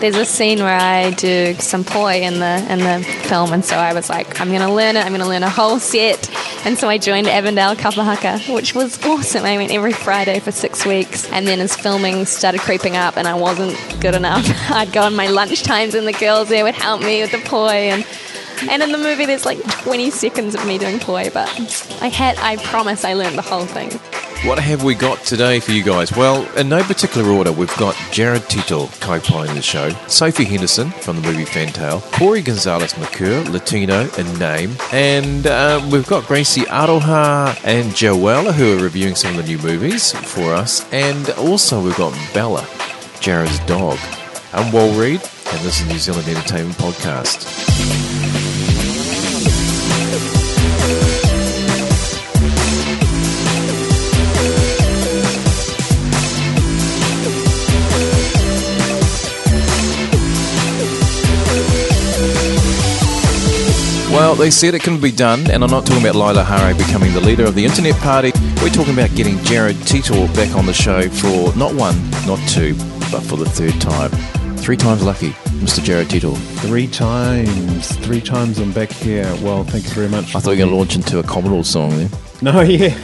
there's a scene where I do some poi in the in the film, and so I was like, I'm gonna learn it. I'm gonna learn a whole set, and so I joined Avondale Kapahaka, which was awesome. I went every Friday for six weeks, and then as filming started creeping up, and I wasn't good enough, I'd go on my lunch times, and the girls there would help me with the poi and. And in the movie, there's like 20 seconds of me doing poi, but I had, I promise I learned the whole thing. What have we got today for you guys? Well, in no particular order, we've got Jared Tito, co-pilot in the show, Sophie Henderson from the movie Fantail, Cori Gonzalez Macuer, Latino in name, and uh, we've got Gracie Aroha and Joella who are reviewing some of the new movies for us, and also we've got Bella, Jared's dog. I'm Wal Reed, and this is New Zealand Entertainment Podcast. Well, they said it can be done, and I'm not talking about Laila Harré becoming the leader of the internet party. We're talking about getting Jared Titor back on the show for not one, not two, but for the third time. Three times lucky, Mr. Jared Titor. Three times. Three times I'm back here. Well, thanks very much. I thought you were going to launch into a Commodore song then. No, yeah.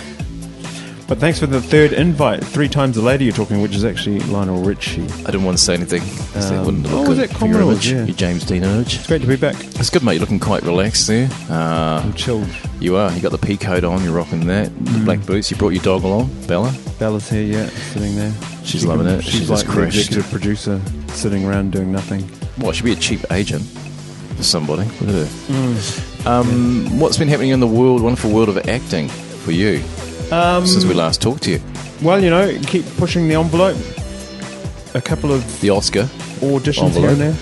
But thanks for the third invite. Three times the lady you're talking, which is actually Lionel Richie. I didn't want to say anything. Um, wouldn't oh, was good it for your Commodores? image, Yeah. your James Dean image. It's great to be back. It's good, mate. You're looking quite relaxed there. Uh, I'm chilled. you are. You got the pea coat on. You're rocking that. The black boots. You brought your dog along, Bella. Bella's here, yeah, sitting there. She's She loving can- it. She's, She's like just the executive producer, sitting around doing nothing. Well, she'd be a cheap agent for somebody. Look at her. Mm. Um, What's been happening in the world, wonderful world of acting for you Um, since we last talked to you? well, you know, keep pushing the envelope. A couple of The Oscar. auditions here and there.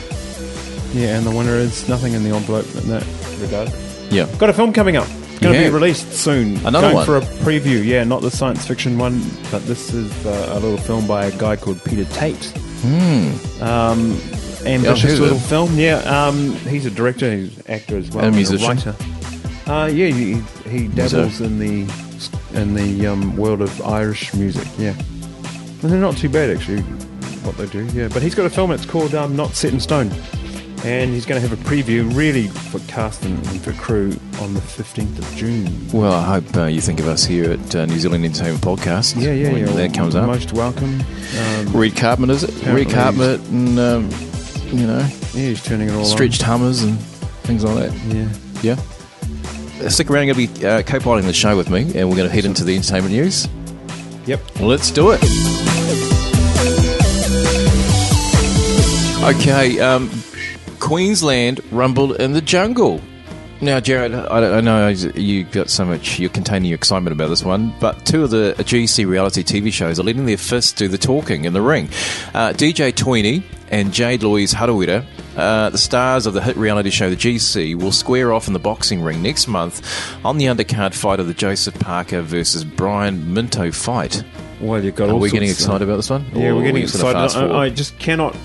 Yeah, and the winner is nothing in the envelope in that regard. Yeah. Got a film coming up. Going to Yeah. be released soon. Another Going one. for a preview. Yeah, not the science fiction one, but this is uh, a little film by a guy called Peter Tate. Hmm. Um, Yeah, ambitious heard of little him. film. Yeah, um, he's a director, he's an actor as well, And a and musician. writer. Uh, yeah, he, he dabbles in the in the um, world of Irish music. Yeah, and they're not too bad actually. What they do, yeah. But he's got a film. It's called um, Not Set in Stone, and he's going to have a preview, really for cast and, for crew, on the fifteenth of June. Well, I hope uh, you think of us here at uh, New Zealand Entertainment Podcast. Yeah, yeah, when yeah. That comes up. Most welcome. Um, Reed Carpenter, is it? Reed Carpenter and, um, you know, yeah, he's turning it all stretched hummers and things like that. Yeah. Yeah. Stick around, you're going to be uh, co piloting the show with me, and we're going to head into the entertainment news. Yep. Let's do it. Okay, um, Queensland rumbled in the jungle. Now, Jared, I, I know you got so much, you're containing your excitement about this one, but two of the GC reality TV shows are letting their fists do the talking in the ring. Uh, DJ Tweenie and Jade Louise Harawira, uh, the stars of the hit reality show The GC, will square off in the boxing ring next month on the undercard fight of the Joseph Parker versus Brian Minto fight. Well, you've got Are all we getting excited about this one? Yeah, we're getting we just gonna excited. I, I just cannot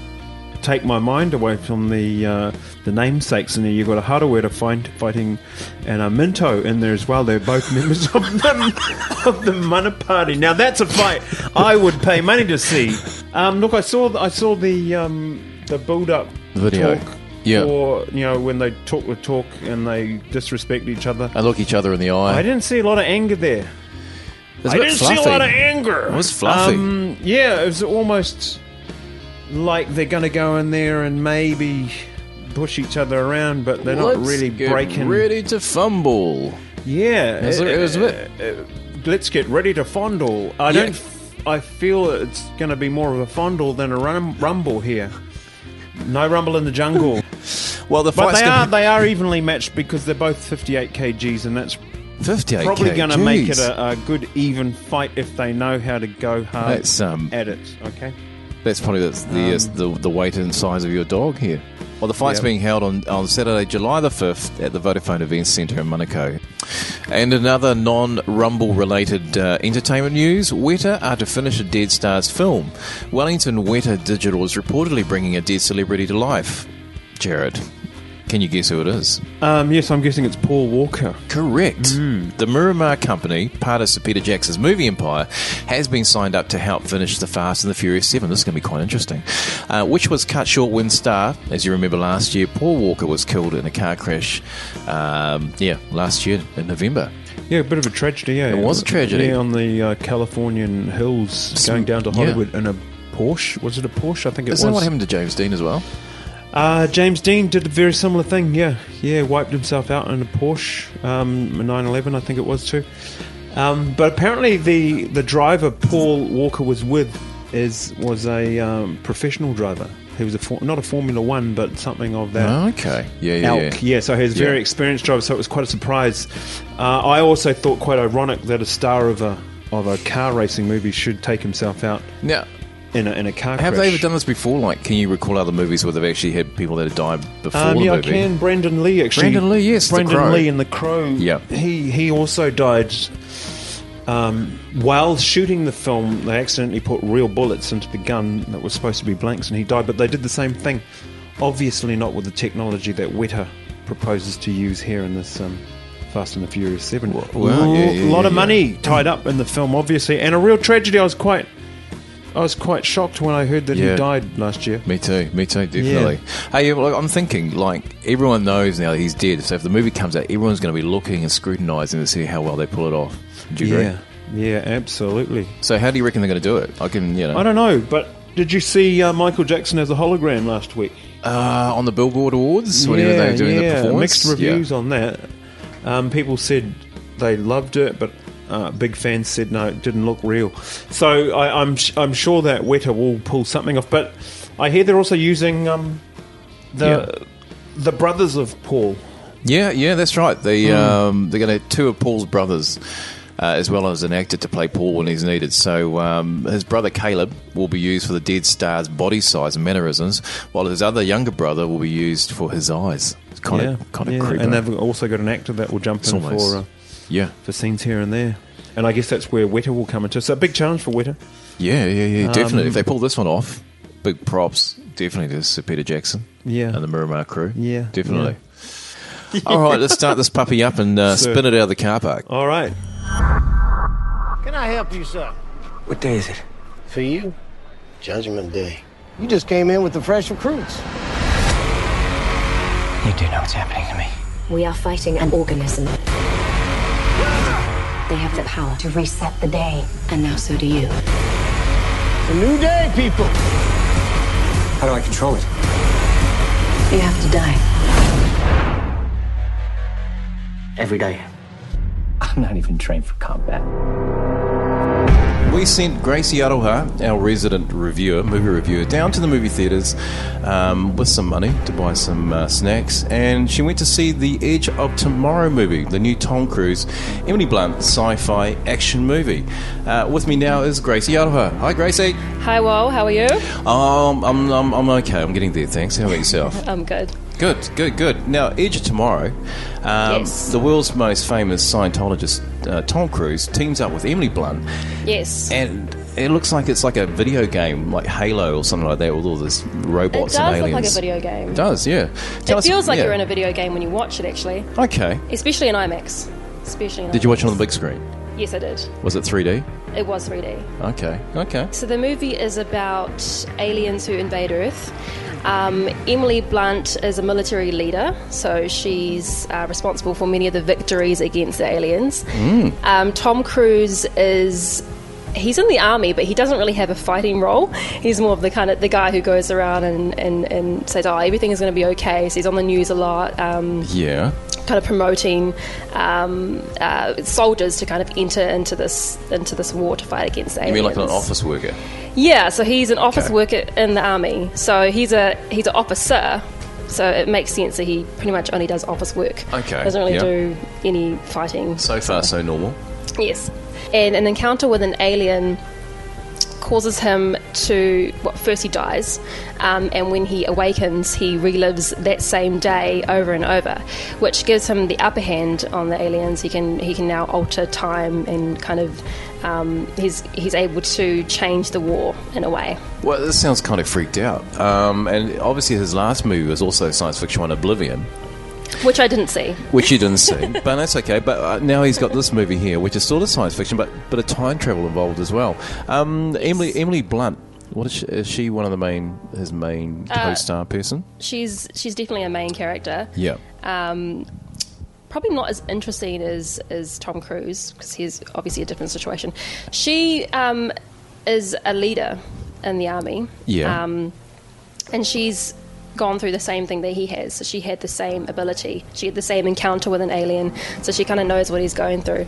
take my mind away from the uh, the namesakes in there. You've got a Hardaware to find fighting and a Minto in there as well. They're both members of the of the Mana Party. Now that's a fight I would pay money to see. Um, look, I saw I saw the um, the build up Video. talk. Yeah. Or you know when they talk the talk and they disrespect each other. and look each other in the eye. I didn't see a lot of anger there. It's I didn't fluffy. see a lot of anger. It was fluffy. Um, yeah, it was almost like they're going to go in there and maybe push each other around, but they're not Let's really get breaking. Ready to fumble. Yeah, It was a- it was a bit- uh, uh, let's get ready to fondle. I Yeah. don't. f- I feel it's going to be more of a fondle than a rum- rumble here. No rumble in the jungle. Well, the But they are gonna they are evenly matched because they're both 58 kgs, and that's 58 probably going to make it a, a good even fight if they know how to go hard That's um, at it. Okay. that's probably the the, uh, the the weight and size of your dog here. Well, the fight's Yep. being held on, on Saturday, July the 5th at the Vodafone Events Centre in Manukau. And another non Rumble related uh, entertainment news Weta are to finish a Dead Stars film. Wellington Weta Digital is reportedly bringing a dead celebrity to life. Jared. Can you guess who it is? Um, yes, I'm guessing it's Paul Walker. Correct. The Miramar Company, part of Sir Peter Jackson's movie empire, has been signed up to help finish The Fast and the Furious 7. This is going to be quite interesting. Uh, which was cut short when Star, as you remember last year, Paul Walker was killed in a car crash, um, yeah, last year in November. Yeah, a bit of a tragedy. Yeah, It was a tragedy. Yeah, on the uh, Californian hills, going down to yeah. Hollywood in a Porsche. Was it a Porsche? I think it Isn't that was. what happened to James Dean as well? Uh, James Dean did a very similar thing. Yeah, yeah, wiped himself out in a Porsche, um, 911, I think it was too. Um, but apparently, the the driver Paul Walker was with is was a um, professional driver. He was a for, not a Formula One, but something of that. Okay. Yeah, yeah, Elk, yeah. yeah. So he's a very Yeah. experienced driver, so it was quite a surprise. Uh, I also thought quite ironic that a star of a of a car racing movie should take himself out Now, in a in a car have crash. they ever done this before? Like, can you recall other movies where they've actually had people that have died before Um, the yeah, movie? I can. Brandon Lee actually. Brandon Lee, yes, Brandon. Lee in The Crow. Yeah. He he also died um, while shooting the film. They accidentally put real bullets into the gun that was supposed to be blanks, and he died. But they did the same thing. Obviously, not with the technology that Weta proposes to use here in this. Um, Fast and the Furious Seven. Well, yeah, yeah, a lot yeah, of money tied up in the film, obviously, and a real tragedy. I was quite, I was quite shocked when I heard that Yeah. he died last year. Me too, me too, definitely. Hey, well, I'm thinking, like, everyone knows now that he's dead, so if the movie comes out, everyone's going to be looking and scrutinising to see how well they pull it off. Do you agree? Yeah, yeah, absolutely. So, how do you reckon they're going to do it? I can, you know, I don't know, but did you see uh, Michael Jackson as a hologram last week? uh, on the Billboard Awards, whenever they were doing the performance. Mixed reviews Yeah. on that. Um, people said they loved it, but uh, big fans said no, it didn't look real. So I, I'm sh- I'm sure that Weta will pull something off. But I hear they're also using um, the the brothers of Paul. Yeah, yeah, that's right. They Hmm. um, they're going to two of Paul's brothers, uh, as well as an actor to play Paul when he's needed. So um, his brother Caleb will be used for the dead star's body size and mannerisms, while his other younger brother will be used for his eyes. It's kind of kind of creepy. And they've also got an actor that will jump It's in almost- for uh, yeah, for scenes here and there. And I guess that's where Weta will come into. So a big challenge for Weta. yeah, yeah, yeah. Definitely, Um, if they pull this one off, big props. Definitely to Sir Peter Jackson. Yeah. and the Miramar crew. Yeah, definitely. All right, let's start this puppy up and uh, spin it out of the car park. All right. Can I help you, sir? What day is it? For you, Judgment Day. You just came in with the fresh recruits. You do know what's happening to me. We are fighting an organism. They have the power to reset the day, and now so do you. It's a new day, people. How do I control it? You have to die. Every day. I'm not even trained for combat. We sent Gracie Aroha, our resident reviewer, movie reviewer, down to the movie theatres um, with some money to buy some uh, snacks, and she went to see the Edge of Tomorrow movie, the new Tom Cruise, Emily Blunt sci-fi action movie. Uh, with me now is Gracie Aroha. Hi, Gracie. Hi, Wal. How are you? Um, I'm, I'm, I'm okay. I'm getting there. Thanks. How about yourself? I'm good. Good, good, good. Now, Edge of Tomorrow, um, Yes. the world's most famous Scientologist, uh, Tom Cruise, teams up with Emily Blunt Yes. and it looks like it's like a video game, like Halo or something like that, with all this It robots does and look aliens. like a video game. It does, yeah. Tell it us- feels like yeah. you're in a video game when you watch it, actually. Okay. Especially in IMAX. Especially in Did you watch it on the big screen? Yes, I did. Was it 3D? It was 3D. Okay. Okay. So the movie is about aliens who invade Earth. Um, Emily Blunt is a military leader, so she's uh, responsible for many of the victories against the aliens. Um, Tom Cruise is. He's in the army, but he doesn't really have a fighting role. He's more of the kind of the guy who goes around and, and, and says, "Oh, everything is going to be okay." So he's on the news a lot. Um, Yeah. Kind of promoting um, uh, soldiers to kind of enter into this into this war to fight against the You mean like an office worker? Yeah, so he's an office Okay. worker in the army. So he's a he's an officer. So it makes sense that he pretty much only does office work. Okay, Doesn't really yeah. do any fighting. So far, so normal. Yes. And an encounter with an alien causes him to well, first he dies um, and when he awakens he relives that same day over and over which gives him the upper hand on the aliens he can he can now alter time and kind of um, he's he's able to change the war in a way Well, this sounds kind of freaked out. Um, and obviously, his last movie was also science fiction one, Oblivion. Which I didn't see. which you didn't see, but that's okay. But uh, now he's got this movie here, which is sort of science fiction, but but a time travel involved as well. Um, Emily Emily Blunt. What is she, is she one of the main his main Uh, co-star person? She's she's definitely a main character. Yeah. Um, probably not as interesting as as Tom Cruise because he's obviously a different situation. She um, is a leader in the army. Yeah. Um, and she's gone through the same thing that he has. So she had the same ability. She had the same encounter with an alien. So she kind of knows what he's going through.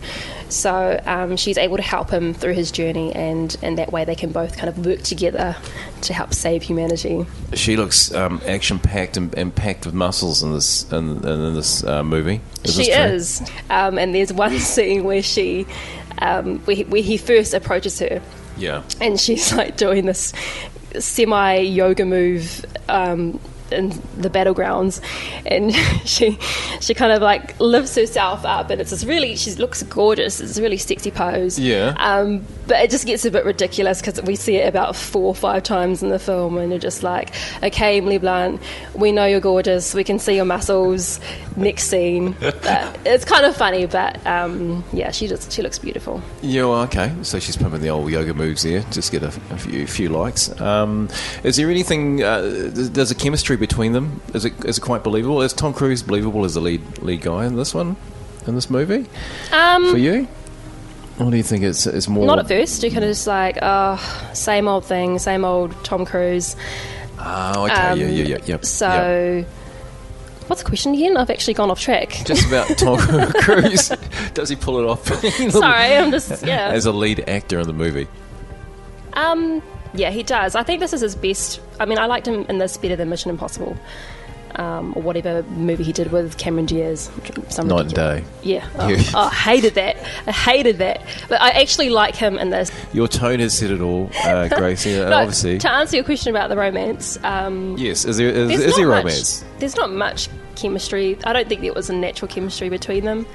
So um, she's able to help him through his journey, and and that way they can both kind of work together to help save humanity. She looks um, action packed and, and packed with muscles in this in, in this uh, movie. Is she this is. Um, and there's one scene where she, um, where, he, where he first approaches her, Yeah. and she's like doing this semi yoga move um, in the battlegrounds, and she she kind of like lifts herself up, and it's this really she looks gorgeous. It's a really sexy pose. Yeah. Um, but it just gets a bit ridiculous because we see it about four or five times in the film, and you're just like, okay, Emily Blunt, we know you're gorgeous. We can see your muscles. Next scene. But it's kind of funny, but um, yeah, she just she looks beautiful. Yeah, well, okay. So she's pumping the old yoga moves there. Just get a, a few, few likes. Um, is there anything? Uh, th- there's a chemistry between them. Is it is it quite believable? Is Tom Cruise believable as the lead lead guy in this one, in this movie? Um, For you, what do you think? It's it's more Not at first. You kind of just like, oh, same old thing, same old Tom Cruise. Oh, okay. Um, yeah, yeah, yeah, yeah. So, what's the question again? I've actually gone off track. Just about Tom Cruise. Does he pull it off? Sorry, I'm just yeah. As a lead actor in the movie. Um, yeah, he does. I think this is his best. I mean, I liked him in this better than Mission Impossible, um, or whatever movie he did with Cameron Diaz. Some Knight and day. Yeah. Oh, Yeah. oh, I hated that. I hated that. But I actually like him in this. Your tone has said it all, uh, Gracie. and No, obviously, to answer your question about the romance, um, yes. Is there is, is there much- romance? There's not much chemistry. I don't think there was a natural chemistry between them.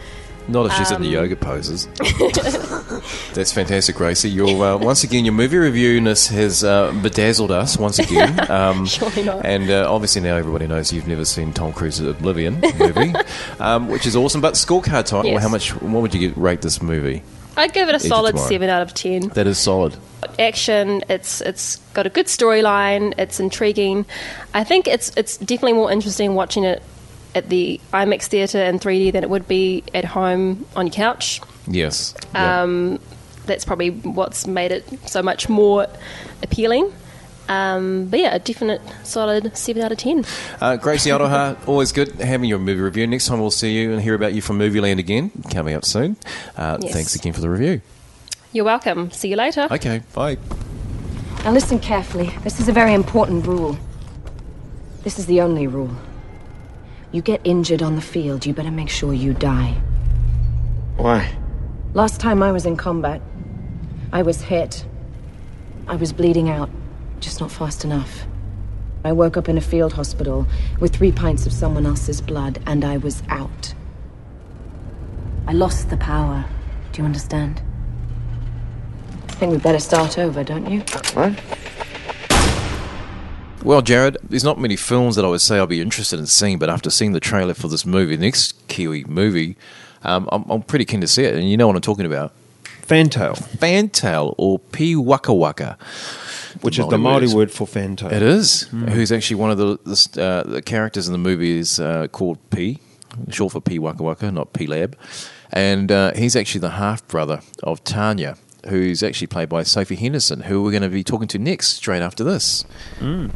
Not if she's in the Um, yoga poses. That's fantastic, Gracie. Your uh, once again, your movie reviewness has uh, bedazzled us once again. Um, Surely not. And uh, obviously now everybody knows you've never seen Tom Cruise's Oblivion movie, um, which is awesome. But scorecard time. Yes. How much? What would you get, rate this movie? I'd give it a Edge solid seven out of ten. That is solid. action. It's it's got a good storyline. It's intriguing. I think it's it's definitely more interesting watching it at the IMAX theater in 3D than it would be at home on your couch. Yes. Yeah. Um, that's probably what's made it so much more appealing. Um, but yeah, a definite solid seven out of ten. Uh, Gracie Aroha, always good having your movie review. Next time we'll see you and hear about you from Movieland again, coming up soon. Uh, Yes. Thanks again for the review. You're welcome. See you later. Okay, bye. Now listen carefully. This is a very important rule. This is the only rule. You get injured on the field, you better make sure you die. Why? Last time I was in combat, I was hit. I was bleeding out, just not fast enough. I woke up in a field hospital with three pints of someone else's blood, and I was out. I lost the power. Do you understand? I think we better start over, don't you? What? Well, Jared, there's not many films that I would say I'll be interested in seeing, but after seeing the trailer for this movie, the next Kiwi movie, um, I'm, I'm pretty keen to see it. And you know what I'm talking about. Fantail, Fantail or Pi Waka Waka. which is the Māori Maori word for fantail. It is. Who's actually one of the the, uh, the characters in the movie is uh, called P, short for P Waka Waka, not P Lab, and uh, he's actually the half brother of Tanya, who's actually played by Sophie Henderson, who we're going to be talking to next, straight after this. Hmm.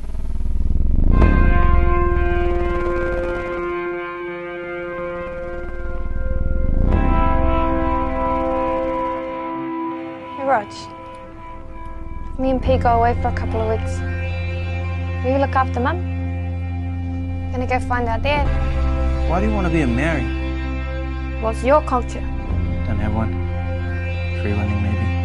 Hey, Rog. Me and P go away for a couple of weeks. Will you look after Mum? Gonna go find our dad. Why do you want to be a Mary? What's your culture? Don't have one. Free running, maybe.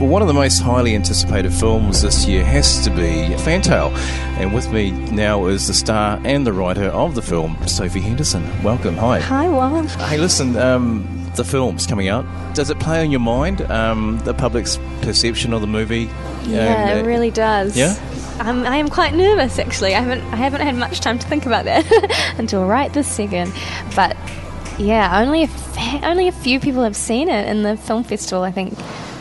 Well, one of the most highly anticipated films this year has to be Fantail. And with me now is the star and the writer of the film, Sophie Henderson. Welcome. Hi. Hi, Will. Hey, listen, um, the film's coming out. Does it play on your mind, um, the public's perception of the movie? Yeah, And, it uh, really does. Yeah? I'm, I am quite nervous actually. I haven't I haven't had much time to think about that until right this second. But yeah, only a fa- only a few people have seen it in the film festival. I think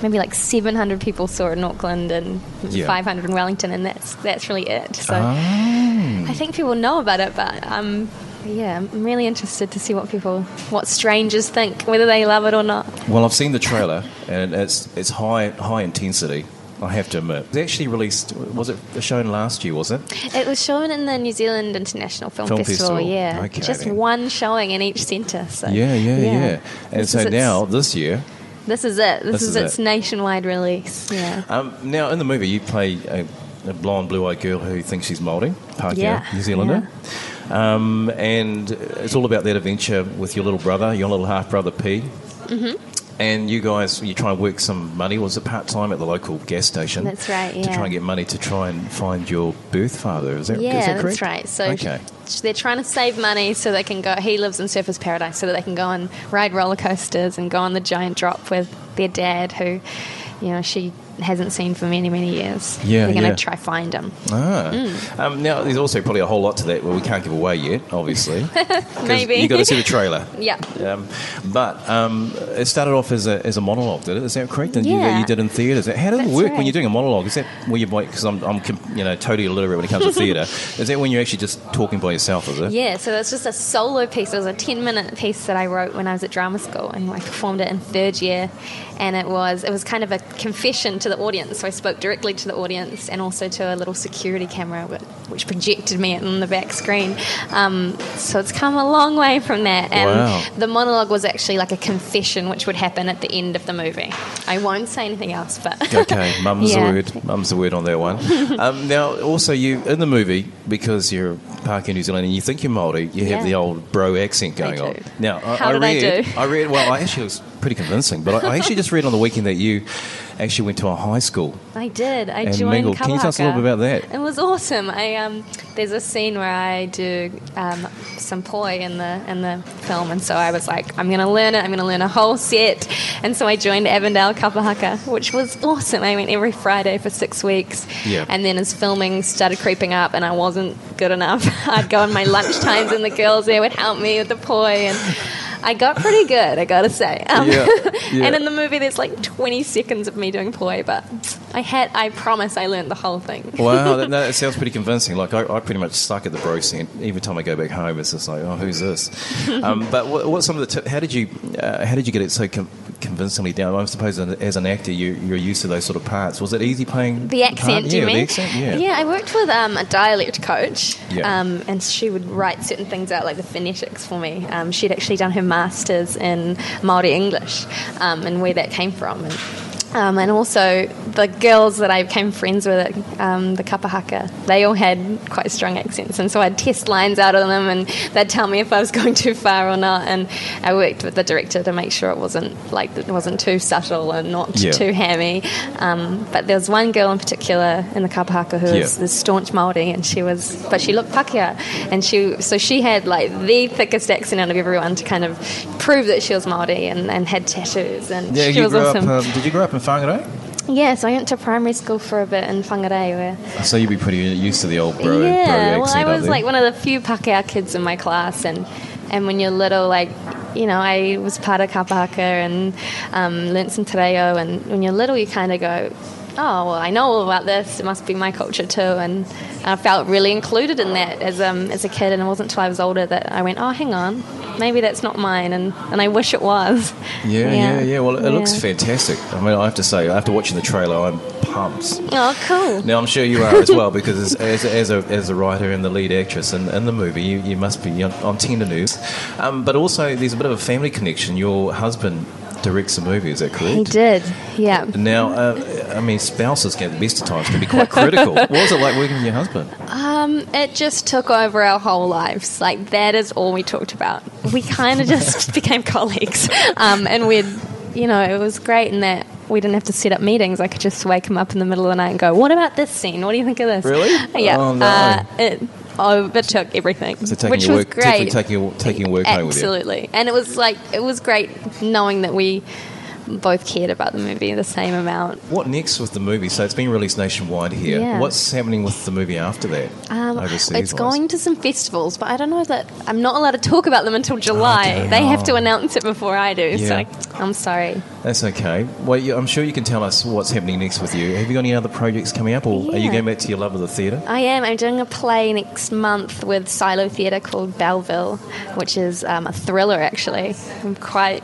maybe like 700 people saw it in Auckland and Yeah. 500 in Wellington, and that's that's really it. So Ah. I think people know about it, but um, yeah, I'm really interested to see what people, what strangers think, whether they love it or not. Well, I've seen the trailer, and it's it's high high intensity. I have to admit, it was actually released. Was it shown last year? Was it? It was shown in the New Zealand International Film, Film Festival, Festival. yeah. Okay, Just then. one showing in each centre. So Yeah, yeah, yeah. And This so now this year, This is it. This, This is, is its it. nationwide release. Yeah. um, now in the movie you play a, a blonde, blue-eyed girl who thinks she's Māori, Pākehā, Yeah, New Zealander. Um, and it's all about that adventure with your little brother, your little half brother P. Mm-hmm. And you guys, you try and work some money. Was it part time at the local gas station? That's right, yeah. To try and get money to try and find your birth father. Is that, is Yeah, that correct? that's right. So okay. They're trying to save money so they can go. He lives in Surfers Paradise, so that they can go and ride roller coasters and go on the giant drop with their dad, who, you know, she hasn't seen for many many years. Yeah, they're going to yeah. try find him. Ah. Mm. Um, now, there's also probably a whole lot to that where we can't give away yet, obviously. Maybe. you got to see the trailer. Yeah. Um, but um, it started off as a, as a monologue, did it? Is that correct? And you, Yeah. you did in theatres. How does it That's work when you're doing a monologue? Is that where you because I'm, I'm you know totally illiterate when it comes to theatre. Is that when you're actually just talking by yourself? Is it? Yeah, so it's just a solo piece. It was a 10 minute piece that I wrote when I was at drama school and I performed it in third year. And it was it was kind of a confession to the audience. So I spoke directly to the audience and also to a little security camera which projected me on the back screen. Um, so it's come a long way from that. And Wow. the monologue was actually like a confession which would happen at the end of the movie. I won't say anything else, but Okay, mum's Yeah. the word. Mum's the word on that one. um, now, also, you in the movie because you're Parker New Zealand and you think you're Māori, you have the old bro accent going on. Now, I, How I did I read, do? I read. Well, I actually was pretty convincing, but I, I actually just read on the weekend that you actually went to a high school. I did. I joined mingled. Can you tell us a little bit about that? It was awesome. I um, there's a scene where I do um, some poi in the in the film, and so I was like, I'm going to learn it. I'm going to learn a whole set, and so I joined Avondale Kapahaka, which was awesome. I went every Friday for six weeks, Yeah. and then as filming started creeping up, and I wasn't good enough, I'd go on my lunch times, and the girls there would help me with the poi and. I got pretty good, I gotta say. Um, Yeah, yeah. and in the movie, there's like 20 seconds of me doing poi, but I had, I promise, I learned the whole thing. Wow, that, that sounds pretty convincing. Like I, I pretty much suck at the bro scent. Every time I go back home, it's just like, oh, who's this? um, but what, what some of the? T- how did you? Uh, how did you get it so com- convincingly down? I suppose as an actor, you, you're used to those sort of parts. Was it easy playing The accent, you yeah, mean? the accent. Yeah. I worked with um, a dialect coach, Yeah. um, and she would write certain things out, like the phonetics for me. Um, she'd actually done her masters in Maori English, um, and where that came from. And, um, and also the girls that I became friends with at um, the Kapahaka, they all had quite strong accents, and so I'd test lines out of them, and they'd tell me if I was going too far or not. And I worked with the director to make sure it wasn't like it wasn't too subtle and not Yeah. too hammy. Um, but there was one girl in particular in the Kapahaka who was Yeah. the staunch Maori, and she was, but she looked Pakeha, and she so she had like the thickest accent out of everyone to kind of prove that she was Maori and, and had tattoos, and Yeah, she was awesome. up. Um, did you grow up in Whangarei? yeah, so I went to primary school for a bit in Whangarei where. So you'd be pretty used to the old bro, yeah, bro well, I was like one of the few Pakeha kids in my class, and and when you're little, like you know, I was part of Kapahaka and um, learnt some te reo, and when you're little, you kind of go, oh, well, I know all about this. It must be my culture too, and I felt really included in that as um, as a kid. And it wasn't until I was older that I went, oh, hang on, maybe that's not mine, and, and I wish it was. Yeah, yeah, yeah. Well, it looks fantastic. I mean, I have to say, after watching the trailer, I'm pumped. Oh, cool. Now, I'm sure you are as well, because as, as, as, a, as a writer and the lead actress in, in the movie, you, you must be on, on tender news. Um, but also, there's a bit of a family connection. Your husband directs the movie, is that correct? He did, yeah. Now, uh, I mean, spouses get the best of times, can be quite critical. what was it like working with your husband? Um, it just took over our whole lives. Like that is all we talked about. We kind of just became colleagues, um, and we'd, you know, it was great in that we didn't have to set up meetings. I could just wake him up in the middle of the night and go, "What about this scene? What do you think of this?" Really? Yeah. Oh, no. uh, it overtook everything, So taking which your was work, great. taking taking work home with you. Absolutely, and it was like it was great knowing that we both cared about the movie the same amount. What next with the movie? So it's been released nationwide here. Yeah. What's happening with the movie after that? Um, overseas it's wise? going to some festivals, but I don't know that I'm not allowed to talk about them until July. Okay. They have to announce it before I do. Yeah. So I'm sorry. That's okay. Well, I'm sure you can tell us what's happening next with you. Have you got any other projects coming up, or are you going back to your love of the theatre? I am. I'm doing a play next month with Silo Theatre called Belleville, which is um, a thriller. Actually, I'm quite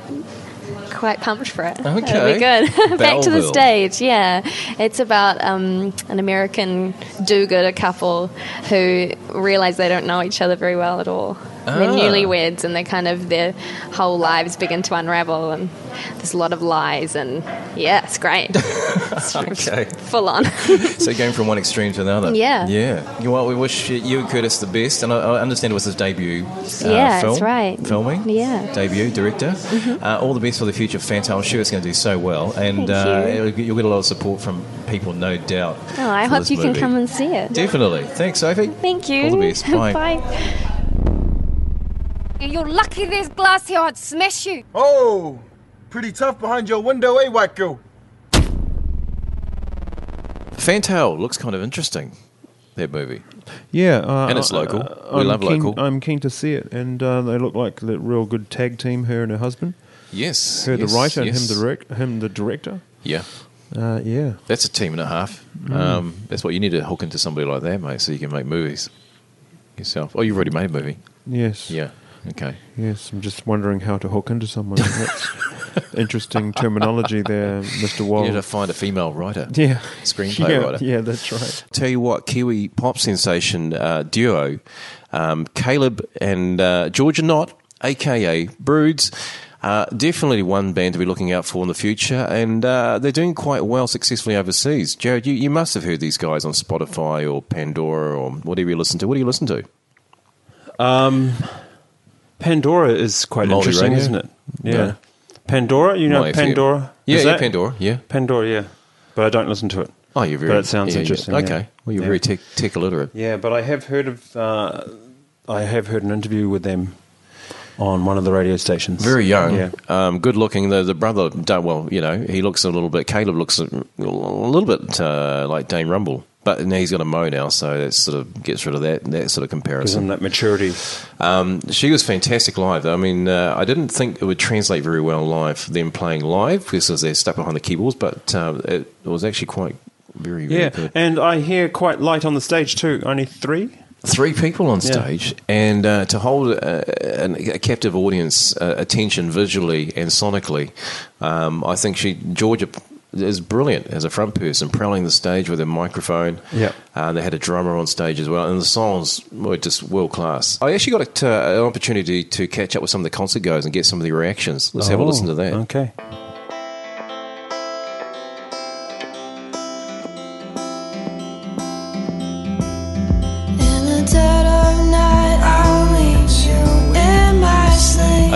quite pumped for it. It'll Okay. be good. Back to the stage. Yeah, it's about um, an American do-gooder couple who realize they don't know each other very well at all. They're Ah. newlyweds, and they kind of their whole lives begin to unravel, and there's a lot of lies, and yeah, it's great. It's Okay. full on. so going from one extreme to another. Yeah. Yeah. You, well, we wish you and Curtis the best, and I, I understand it was his debut. Uh, Yeah, film, that's right. Filming. Yeah. Mm-hmm. Debut director. Uh, all the best for the future, Fantastic. I'm sure it's going to do so well, and uh, you. it'll get- you'll get a lot of support from people, no doubt. Oh, I hope you can come and see it. Definitely. Thanks, Sophie. Thank you. All the best. Bye. Bye. You're lucky there's glass here, I'd smash you. Oh, pretty tough behind your window, eh, white girl? Fantail looks kind of interesting. That movie. Yeah, uh, And it's uh, local. uh, We I'm love keen, local. I'm keen to see it, and uh, they look like a real good tag team. Her and her husband. Yes. Her yes, the writer yes. and him the direct, him the director. Yeah. Uh, yeah. That's a team and a half. Mm. Um, that's what you need to hook into somebody like that, mate, so you can make movies yourself. Oh, you've already made a movie. Yes. Yeah. Okay. Yes. I'm just wondering how to hook into someone. That's interesting terminology there, Mr. Wal. You need to find a female writer. yeah. Screenplay yeah, writer. Yeah, that's right. Tell you what, Kiwi pop sensation uh, duo, um, Caleb and uh, Georgia Nott, aka Broods. Uh, definitely one band to be looking out for in the future, and uh, they're doing quite well successfully overseas. Jared, you, you must have heard these guys on Spotify or Pandora or whatever you listen to. What do you listen to? Um, Pandora is quite Moldy interesting, isn't it? Yeah. No. Pandora, you know Pandora? Yeah, yeah, Pandora, yeah. Pandora, yeah. But I don't listen to it. Oh, you're very. But it sounds yeah, interesting. yeah. Okay, well, you're very tech, tech illiterate. Yeah, but I have heard of. Uh, I have heard an interview with them on one of the radio stations. Very young, Yeah. um, good looking. The the brother, well, you know, he looks a little bit. Caleb looks a, a little bit uh, like Dane Rumble, but now he's got a mo now, so that sort of gets rid of that that sort of comparison. that maturity. Um, she was fantastic live. I mean, uh, I didn't think it would translate very well live. Them playing live because they're stuck behind the keyboards, but uh, it was actually quite very very Yeah, good. and I hear quite light on the stage too. Only three. three people on Yeah. stage and uh, to hold a, a captive audience uh, attention visually and sonically um, i think she georgia is brilliant as a front person prowling the stage with a microphone Yeah. uh, they had a drummer on stage as well and the songs were just world class i actually got a, uh, an opportunity to catch up with some of the concert goers and get some of the reactions let's have a Oh, listen to that Okay.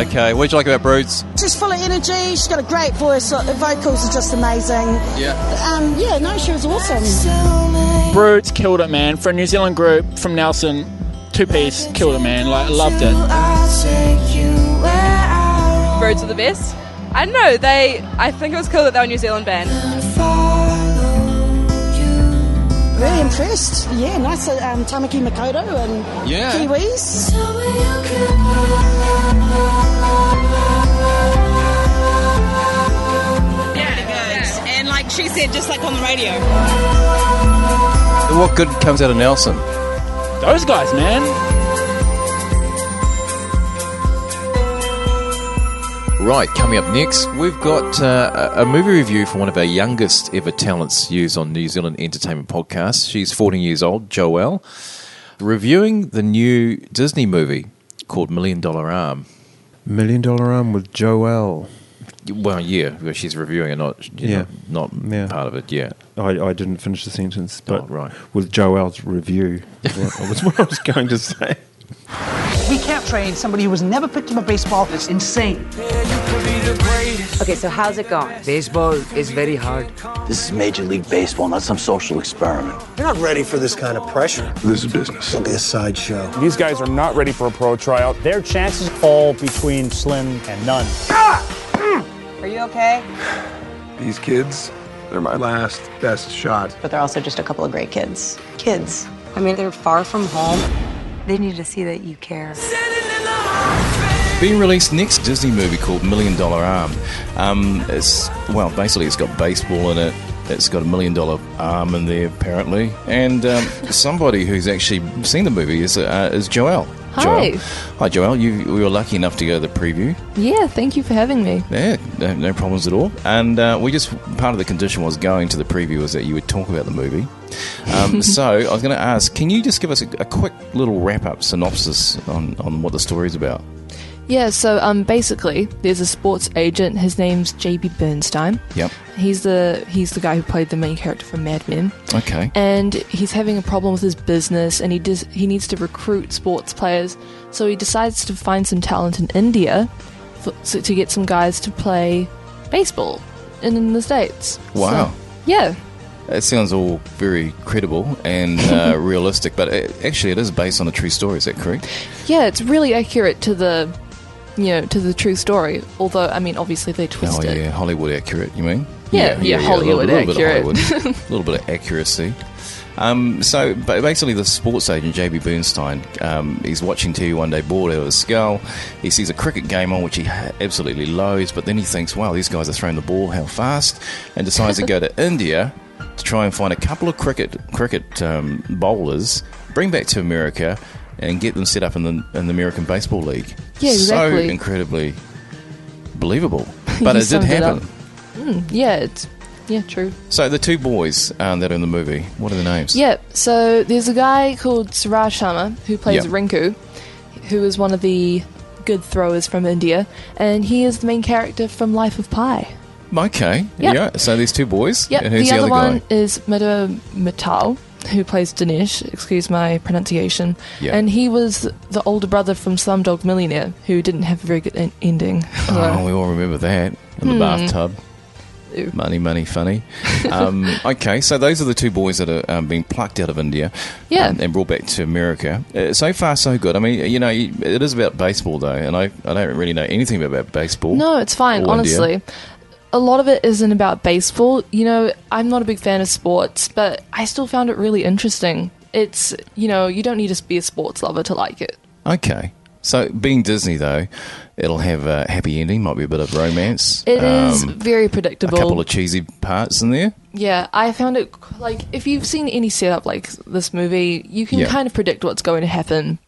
Okay what do you like about broods She's full of energy. She's got a great voice. The vocals are just amazing. yeah Um, yeah, no, she was awesome. Broods killed it, man. For a New Zealand group from Nelson, two piece, killed it, man. Like, I loved it. Birds are the best. I don't know. They. I think it was cool that they were a New Zealand band. Really impressed. Yeah, nice. uh, Um, Tamaki Makaurau and Yeah. Kiwis. And she said, just like on the radio. what good comes out of nelson Those guys, man. Right, coming up next, we've got uh, a a movie review for one of our youngest ever talents used on New Zealand Entertainment Podcast. She's 14 years old, Joelle, reviewing the new Disney movie called Million Dollar Arm. Million Dollar Arm with Joelle. Well, yeah, well, she's reviewing it, not you Yeah. know, not Yeah. part of it. Yeah, I, I didn't finish the sentence, oh, but Oh, right. with Joelle's review, that was what I was going to say. We can't train somebody who has never picked up a baseball. It's insane. Okay, so how's it going? Baseball is very hard. This is Major League Baseball, not some social experiment. You're not ready for this kind of pressure. This is business. It'll be a sideshow. These guys are not ready for a pro tryout. Their chances fall between slim and none. Are you okay? These kids, they're my last best shot. But they're also just a couple of great kids. Kids. I mean, they're far from home. They need to see that you care. Being released next Disney movie called Million Dollar Arm. Um, it's well, basically it's got baseball in it. It's got a million dollar arm in there apparently, and um, somebody who's actually seen the movie is uh, is Joelle. Hi. Joelle. Hi, Joelle. You we were lucky enough to go to the preview. Yeah, thank you for having me. Yeah, no, no problems at all. And uh, we just part of the condition was going to the preview was that you would talk about the movie. Um, so I was going to ask, can you just give us a, a quick little wrap up synopsis on, on what the story is about? Yeah, so um, basically, there's a sports agent. His name's JB Bernstein. Yep. He's the he's the guy who played the main character from Mad Men. Okay. And he's having a problem with his business, and he does he needs to recruit sports players. So he decides to find some talent in India for, so, to get some guys to play baseball in, in the states. Wow. So, yeah. It sounds all very credible and uh, realistic, but it, actually, it is based on a true story. Is that correct? Yeah, it's really accurate to the you know to the true story. Although I mean, obviously they twist oh it. yeah, Hollywood accurate. You mean? Yeah, yeah, Hollywood a little, accurate. Bit of Hollywood, a little bit of accuracy. Um, so, but basically, the sports agent JB Bernstein, um, he's watching TV one day, bored out of his skull. He sees a cricket game on which he absolutely loathes, but then he thinks, "Wow, these guys are throwing the ball how fast!" and decides to go to India to try and find a couple of cricket cricket um, bowlers, bring back to America, and get them set up in the in the American Baseball League. Yeah, exactly. So incredibly believable, but it did summed it happen. Mm, yeah, it's yeah true. So the two boys um, that are in the movie, what are the names? Yeah, so there's a guy called Suraj Sharma who plays Yeah. Rinku, who is one of the good throwers from India, and he is the main character from Life of Pi. Okay. Yep. Yeah. So these two boys. Yep, And who's the, the, other, other, one is Madhur Mittal, who plays Dinesh, excuse my pronunciation. Yeah. And he was the older brother from Slumdog Millionaire, who didn't have a very good en- ending. Oh, we all remember that in the Hmm. bathtub. Ew. Money, money, funny. Um, okay, so those are the two boys that are um, being plucked out of India Yeah. um, and brought back to America. Uh, so far, so good. I mean, you know, it is about baseball, though, and I, I don't really know anything about baseball. No, it's fine, honestly. India. A lot of it isn't about baseball. You know, I'm not a big fan of sports, but I still found it really interesting. It's, you know, you don't need to be a sports lover to like it. Okay. So, being Disney, though, it'll have a happy ending, might be a bit of romance. It is um, very predictable. a couple of cheesy parts in there. Yeah, I found it like if you've seen any setup like this movie, you can Yeah. kind of predict what's going to happen,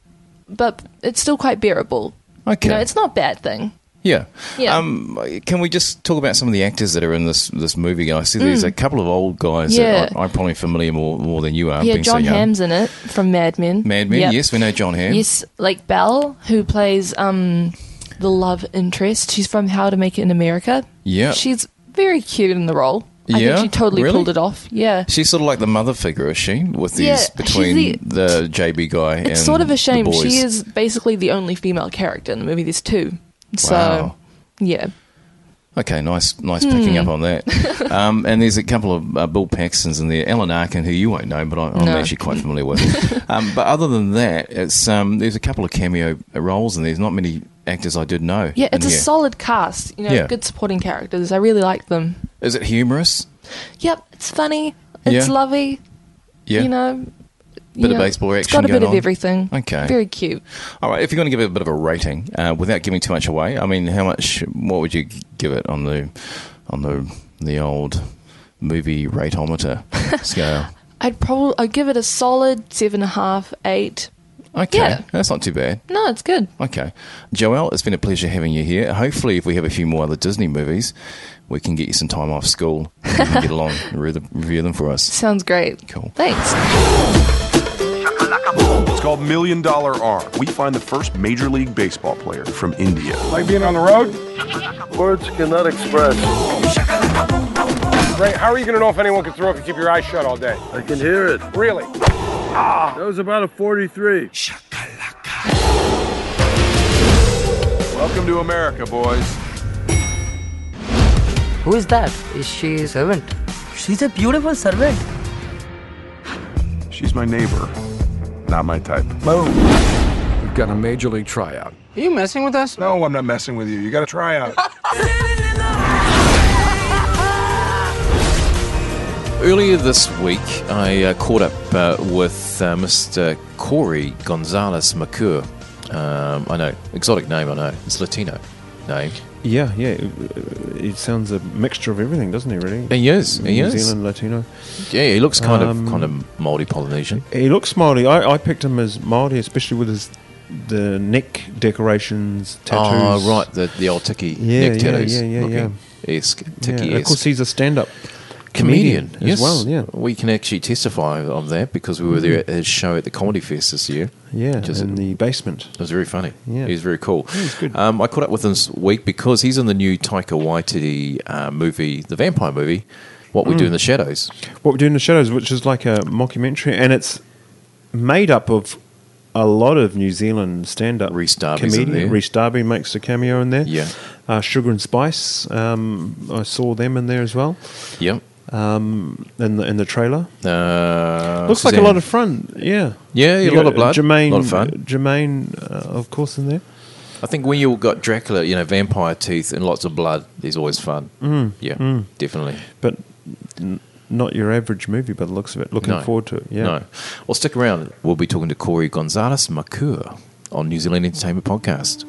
but it's still quite bearable. Okay. You know, it's not a bad thing. Yeah. Yeah. Um, can we just talk about some of the actors that are in this this movie? I see there's Mm. a couple of old guys Yeah. that I, I'm probably familiar more more than you are. yeah, so Jon young. Hamm's in it from Mad Men. Mad Men. Yep. Yes, we know Jon Hamm. Yes, Lake Bell, who plays um the love interest. She's from How to Make It in America. Yeah. she's very cute in the role. I Yeah? think she totally Really? pulled it off. Yeah. She's sort of like the mother figure, is she? With these Yeah, between the, JB guy and It's sort of a shame. She is basically the only female character in the movie. There's two. So, Wow. yeah. Okay, nice, nice picking Hmm. up on that. um, and there's a couple of uh, Bill Paxtons in there, Alan Arkin, who you won't know, but I, I'm No. actually quite familiar with. um, but other than that, it's um, there's a couple of cameo roles, and there's not many actors I did know. Yeah, it's a here. solid cast. You know, Yeah. good supporting characters. I really like them. Is it humorous? Yep, it's funny. It's Yeah. lovely. Yeah. You know, Bit you of baseball It's action got a bit going of on. everything. Okay. Very cute. All right, if you're going to give it a bit of a rating, uh, without giving too much away, I mean, how much? What would you give it on the on the the old movie rateometer scale? I'd probably I'd give it a solid seven and a half, eight. Okay, Yeah. that's not too bad. No, it's good. Okay, Joelle, it's been a pleasure having you here. Hopefully, if we have a few more other Disney movies, we can get you some time off school and get along and re- review them for us. Sounds great. Cool. Thanks. It's called Million Dollar Arm. We find the first Major League Baseball player from India. Like being on the road? Words cannot express. Ray, how are you going to know if anyone can throw if you keep your eyes shut all day? I can hear it. Really? Ah. That was about a 43. Welcome to America, boys. Who is that? Is she a servant? She's a beautiful servant. She's my neighbor, not my type. Boom. We've got a major league tryout. Are you messing with us? No, I'm not messing with you. You got to try earlier this week, I uh, caught up uh, with uh, Mr. Cori Gonzalez Macuer. Um, I know, exotic name, I know. It's Latino name. Yeah, yeah. It sounds a mixture of everything, doesn't he? Really? He is. He New is. Zealand Latino. Yeah, he looks kind Um, of kind of Maori Polynesian. He looks Maori. I, I picked him as Maori, especially with his the neck decorations, tattoos. Oh, right, the the old tiki Yeah, neck yeah, tattoos. yeah, yeah, looking Esque, tiki Yeah, Of course, he's a stand-up comedian, comedian, yes. as well. Yeah, we can actually testify of that because we were there at his show at the Comedy Fest this year. yeah, which is- in the basement. It was very funny. Yeah. He's very cool. he's good. Um, I caught up with him this week because he's in the new Taika Waititi uh, movie, the vampire movie, What We Do Mm. in the Shadows. What we do in the shadows, which is like a mockumentary, and it's made up of a lot of New Zealand stand-up Darby's in comedians. there. Darby makes a cameo in there. Yeah. uh, Sugar and Spice. Um, I saw them in there as well. Yep. Um, in the in the trailer, Uh, looks like a lot of fun. Yeah, Yeah, a lot of blood, Jermaine, lot of fun. Jermaine, uh, of course, in there. I think when you've got Dracula, you know, vampire teeth and lots of blood, is always fun. Mm, Yeah, mm. definitely. But n- not your average movie, by the looks of it. Looking No. forward to it. Yeah. No. Well, stick around. We'll be talking to Cori Gonzalez Macuer on New Zealand Entertainment Podcast.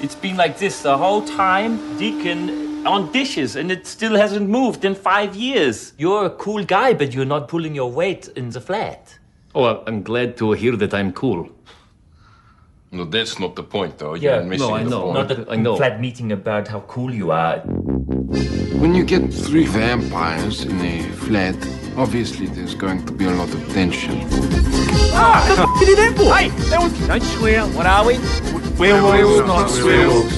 It's been like this the whole time, Deacon on dishes, and it still hasn't moved in five years. You're a cool guy, but you're not pulling your weight in the flat. Oh, I'm glad to hear that I'm cool. No, that's not the point, though. You're missing no, I the know. point. Not a I know. flat meeting about how cool you are. When you get three vampires in a flat, obviously there's going to be a lot of tension. Ah, the f- did that for? Hey, that was. Don't swear. What are we? Werewolves, not werewolves.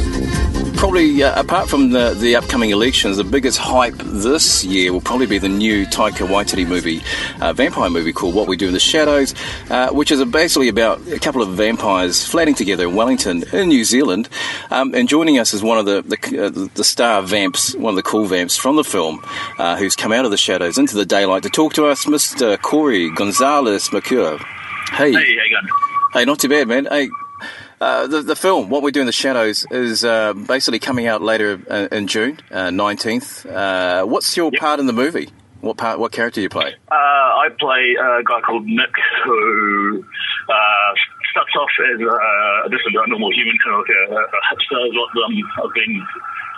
Probably, uh, apart from the, the upcoming elections, the biggest hype this year will probably be the new Taika Waititi movie, uh, vampire movie called What We Do in the Shadows, uh, which is basically about a couple of vampires flatting together in Wellington, in New Zealand. Um, and joining us is one of the the, uh, the star vamps, one of the cool vamps from the film, uh, who's come out of the shadows into the daylight to talk to us, Mr. Cori Gonzalez Macuer. Hey. Hey, how you going? Hey, not too bad, man. Hey, uh, the, the film, What We Do in the Shadows, is uh, basically coming out later uh, in June, uh, 19th. Uh, what's your part in the movie? What part? What character do you play? Uh, I play a guy called Nick who uh, starts off as uh, just a normal human, kind of like a, a hipster, is what um, I've been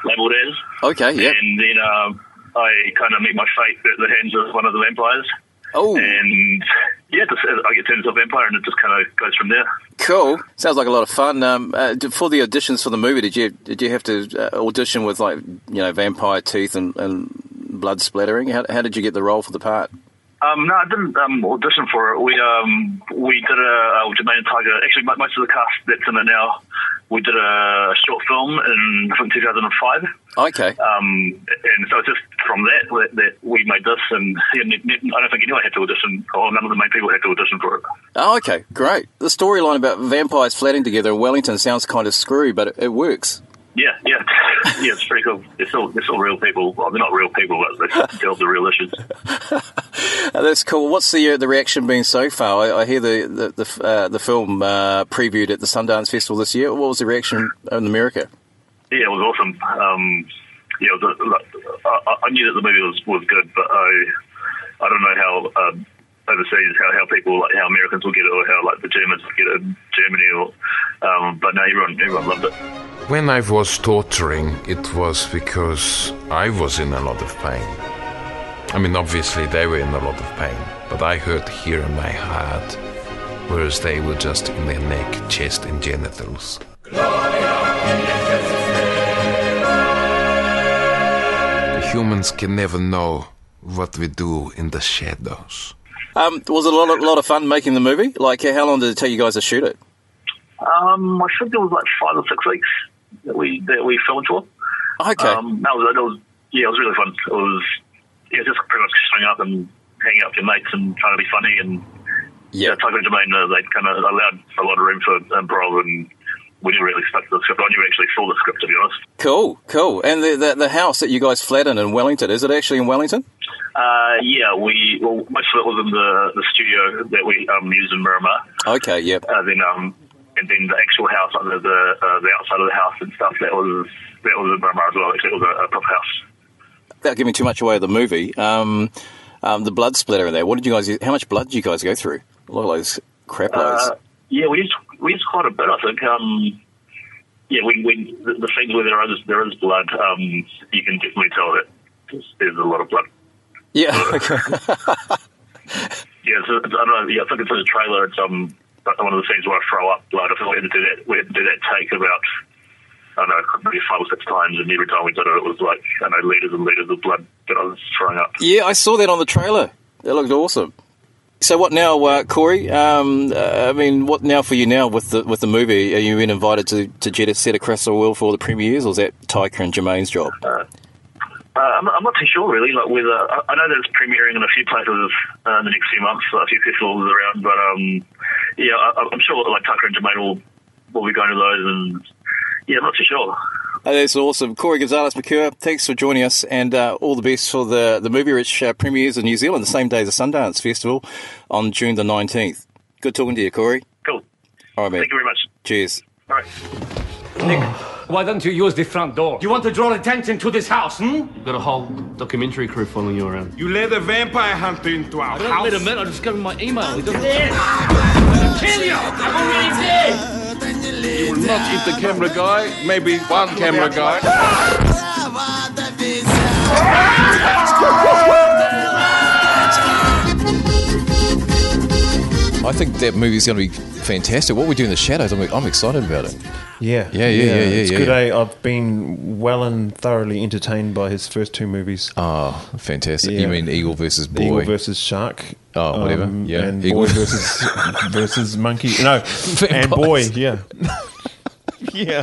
labelled as. Okay, yeah. And then um, I kind of meet my fate at the hands of one of the vampires. Oh. And yeah, just, I get turned into a vampire, and it just kind of goes from there. Cool. Sounds like a lot of fun. Um, uh, for the auditions for the movie, did you did you have to uh, audition with like you know vampire teeth and, and blood splattering? How, how did you get the role for the part? Um, no, I didn't um, audition for it. We um, we did a uh, Jermaine Taika. Actually, most of the cast that's in it now. We did a short film in I think 2005. Okay. Um, and so it's just from that, that that we made this, and ne- I don't think anyone had to audition, or none of the main people had to audition for it. Oh, okay, great. The storyline about vampires flatting together in Wellington sounds kind of screwy, but it, it works. Yeah, yeah, yeah. It's pretty cool. It's all it's all real people. Well, they're not real people, but they deal with the real issues. That's cool. What's the uh, the reaction been so far? I, I hear the the the, uh, the film uh, previewed at the Sundance Festival this year. What was the reaction in America? Yeah, it was awesome. Um, yeah, it was a, I, I knew that the movie was, was good, but I I don't know how um, overseas how, how people like how Americans will get it or how like the Germans get it in Germany or um, but no, everyone everyone loved it. When I was torturing, it was because I was in a lot of pain. I mean, obviously they were in a lot of pain, but I hurt here in my heart, whereas they were just in their neck, chest, and genitals. The Humans can never know what we do in the shadows. Um, was it a lot of, lot of fun making the movie? Like, uh, how long did it take you guys to shoot it? Um, I think it was like five or six weeks that we that we filmed for. Okay. Um, that was, that was yeah, it was really fun. It was yeah, just pretty much showing up and hanging out with your mates and trying to be funny and yeah, Taika and Jermaine uh, they kind of allowed a lot of room for improv and we didn't really stuck to the script. I never actually saw the script to be honest. Cool, cool. And the, the the house that you guys flat in in Wellington is it actually in Wellington? Uh, yeah, we well most of it was in the the studio that we um, used in Miramar. Okay, yep. Uh, then um, and then the actual house, like the the, uh, the outside of the house and stuff, that was that was in Miramar as well. Actually, it was a, a proper house. without giving too much away of the movie, um, um, the blood splatter in there. What did you guys? How much blood did you guys go through? A lot of those crap loads. Uh, yeah, we used we used quite a bit. I think. Um, yeah, we, we the, the scenes where there is there is blood, um, you can definitely tell that there's, there's a lot of blood. Yeah. Okay. Yeah, so, I don't know. Yeah, I think it's in the trailer. It's um one of the scenes where I throw up blood. I think we had to do that. We had to do that take about I don't know maybe five or six times, and every time we did it, it was like I know liters and liters of blood that I was throwing up. yeah, I saw that on the trailer. That looked awesome. So what now, uh, Cori? Um, uh, I mean, what now for you now with the with the movie? Are you been invited to to jet set across the world for the premieres, or is that Taika and Jermaine's job? Uh, uh, I'm, I'm not too sure really. Like whether I, I know that it's premiering in a few places uh, in the next few months, a few festivals around. But um, yeah, I, I'm sure like Tucker and Jermaine will will be going to those, and yeah, I'm not too sure. Oh, that's awesome. Cori Gonzalez Macuer, thanks for joining us and uh, all the best for the, the movie which uh, premieres in New Zealand the same day as the Sundance Festival on June the 19th. Good talking to you, Cori. Cool. All right, man. Thank you very much. Cheers. All right. Nick, why don't you use the front door? You want to draw attention to this house, hmm? You've got a whole documentary crew following you around. You let a vampire hunter into our I don't house. let him in, I just gave him my email. He doesn't Kill you! I'm already dead! You will not eat the camera guy, maybe one camera guy. I think that movie's going to be fantastic. What we do in the shadows, I'm, I'm excited about it. Yeah, Yeah, yeah, yeah, yeah, It's yeah, good. yeah. eh? I've been well and thoroughly entertained by his first two movies. Oh, fantastic! Yeah. You mean Eagle versus Boy? Eagle versus Shark. Oh, whatever. Um, Yeah, and Eagle. boy versus versus monkey. No, and boy. Yeah, yeah.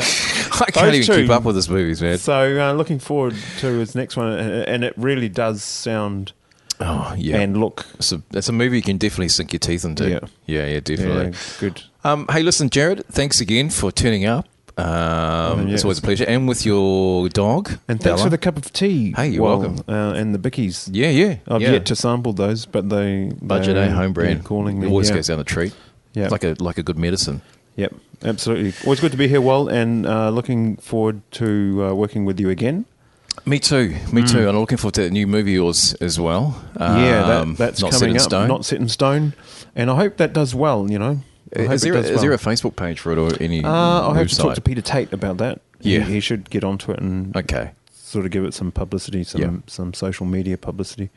I can't even keep up with his movies, man. So uh, looking forward to his next one, and it really does sound. Oh yeah, and look. It's a, it's a movie you can definitely sink your teeth into. Yeah. yeah, yeah, definitely. Yeah, good. Um, hey, listen, Jared. Thanks again for turning up. Um, Oh, yeah. It's always a pleasure, and with your dog. And thanks Bella. for the cup of tea. Hey, you're Well, welcome. Uh, and the bickies. Yeah, yeah, I've yeah. yet to sample those, but they budget, a eh? Home brand. calling me. It always goes down the treat. Yeah. It's like a like a good medicine. Yep, absolutely. Always good to be here, Wal, and uh, looking forward to uh, working with you again. Me too. Me Mm. too. And I'm looking forward to that new movie yours as well. yeah, Um, that, that's not set coming in up. stone. Not set in stone, and I hope that does well. You know, Is there, a, is there a. Facebook page for it or any? Uh, I'll have to talk to Peter Tate about that. Yeah. he, he should get onto it and okay, sort of give it some publicity, some Yeah. some social media publicity.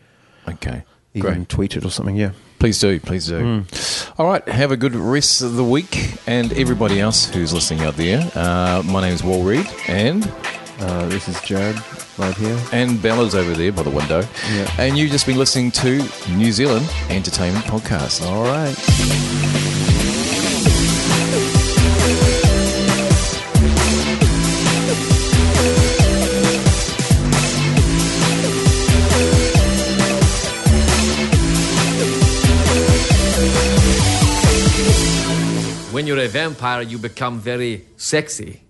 Okay, even great. tweet it or something. Yeah. Please do, please do. Mm. All right, have a good rest of the week, and everybody else who's listening out there. Uh, my name's Wal Reed, and uh, this is Jared right here, and Bella's over there by the window. Yeah. And you've just been listening to New Zealand Entertainment Podcast. All right. When you're a vampire, you become very sexy.